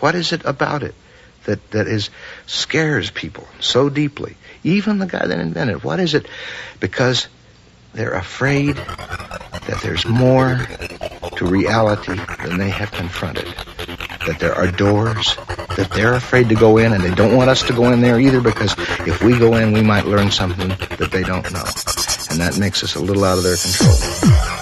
What is it about it that, that is scares people so deeply? Even the guy that invented it. What is it? Because they're afraid that there's more to reality than they have confronted. That there are doors that they're afraid to go in and they don't want us to go in there either because if we go in, we might learn something that they don't know. And that makes us a little out of their control.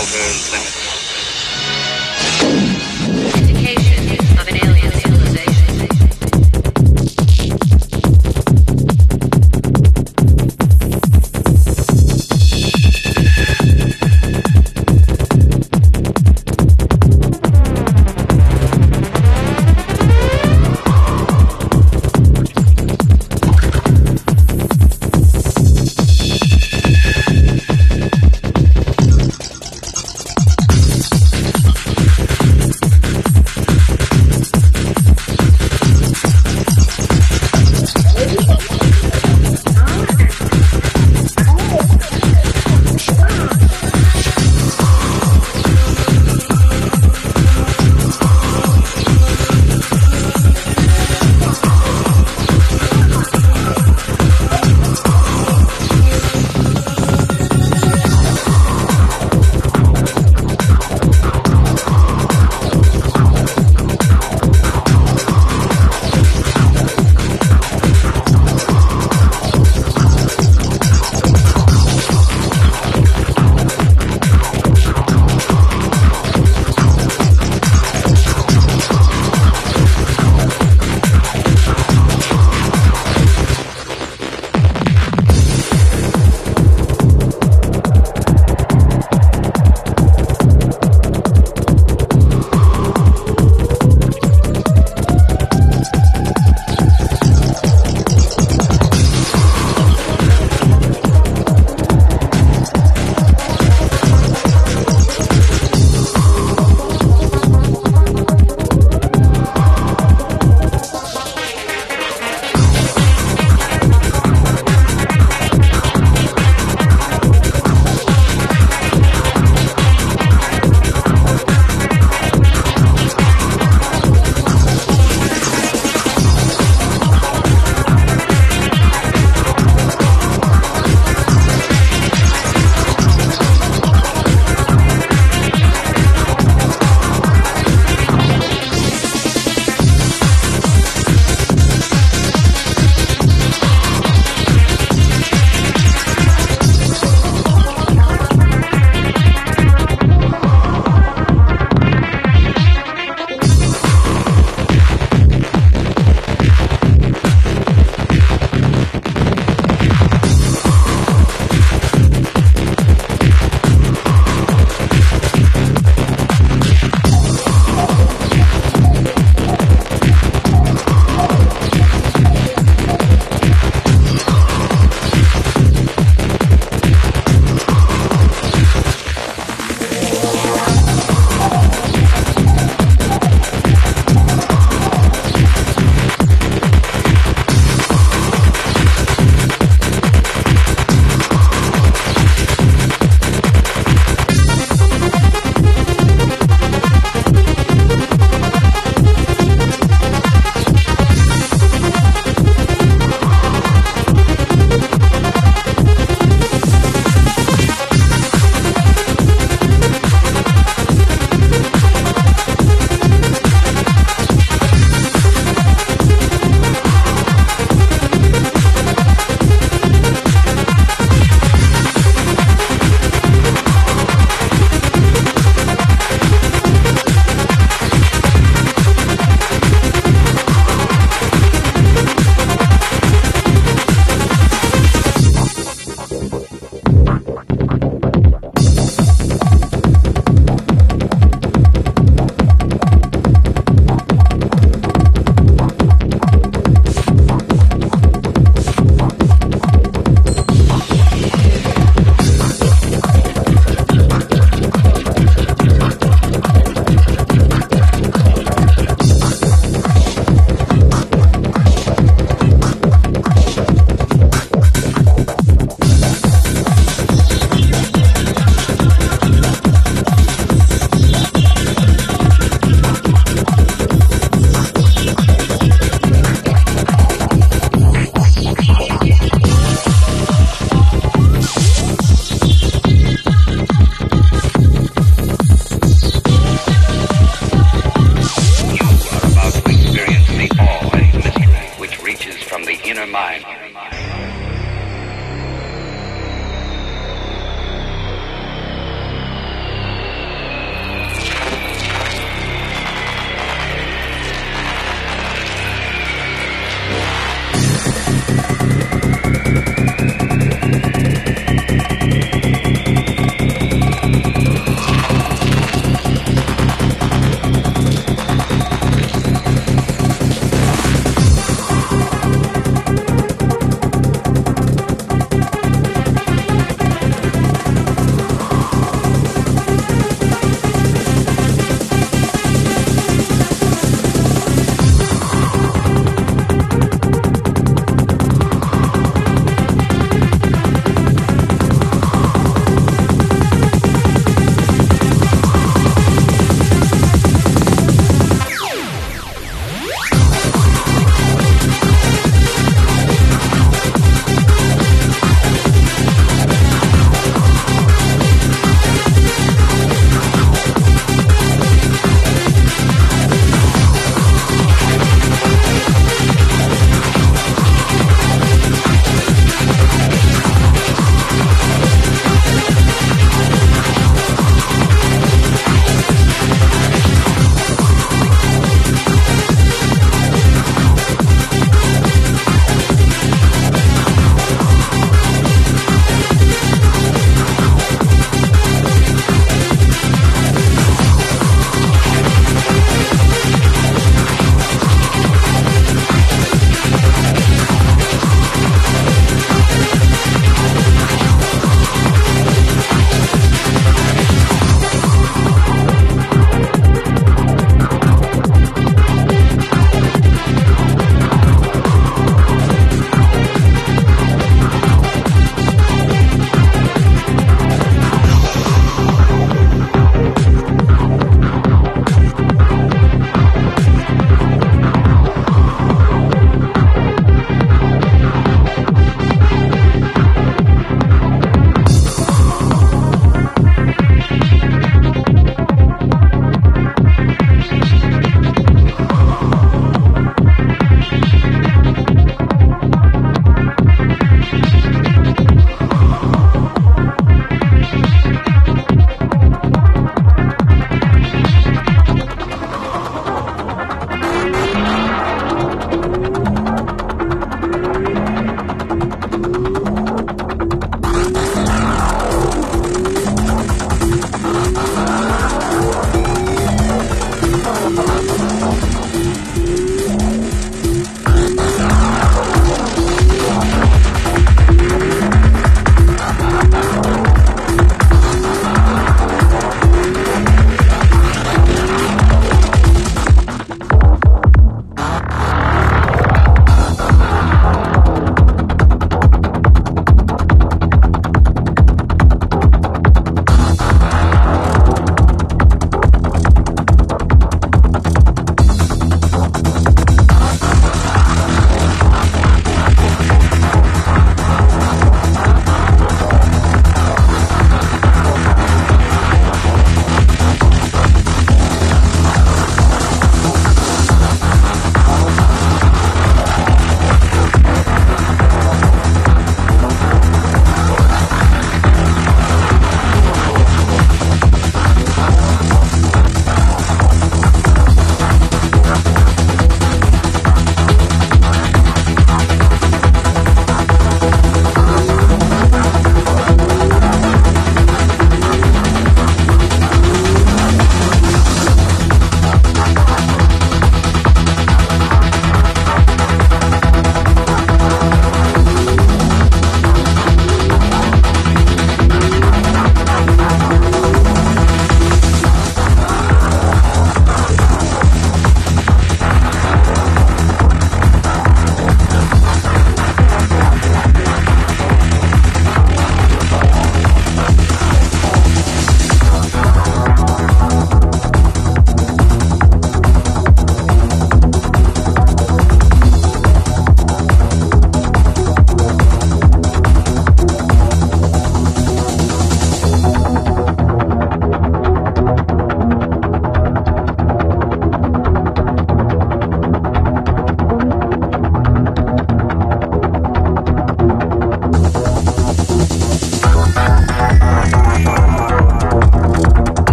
outer limits.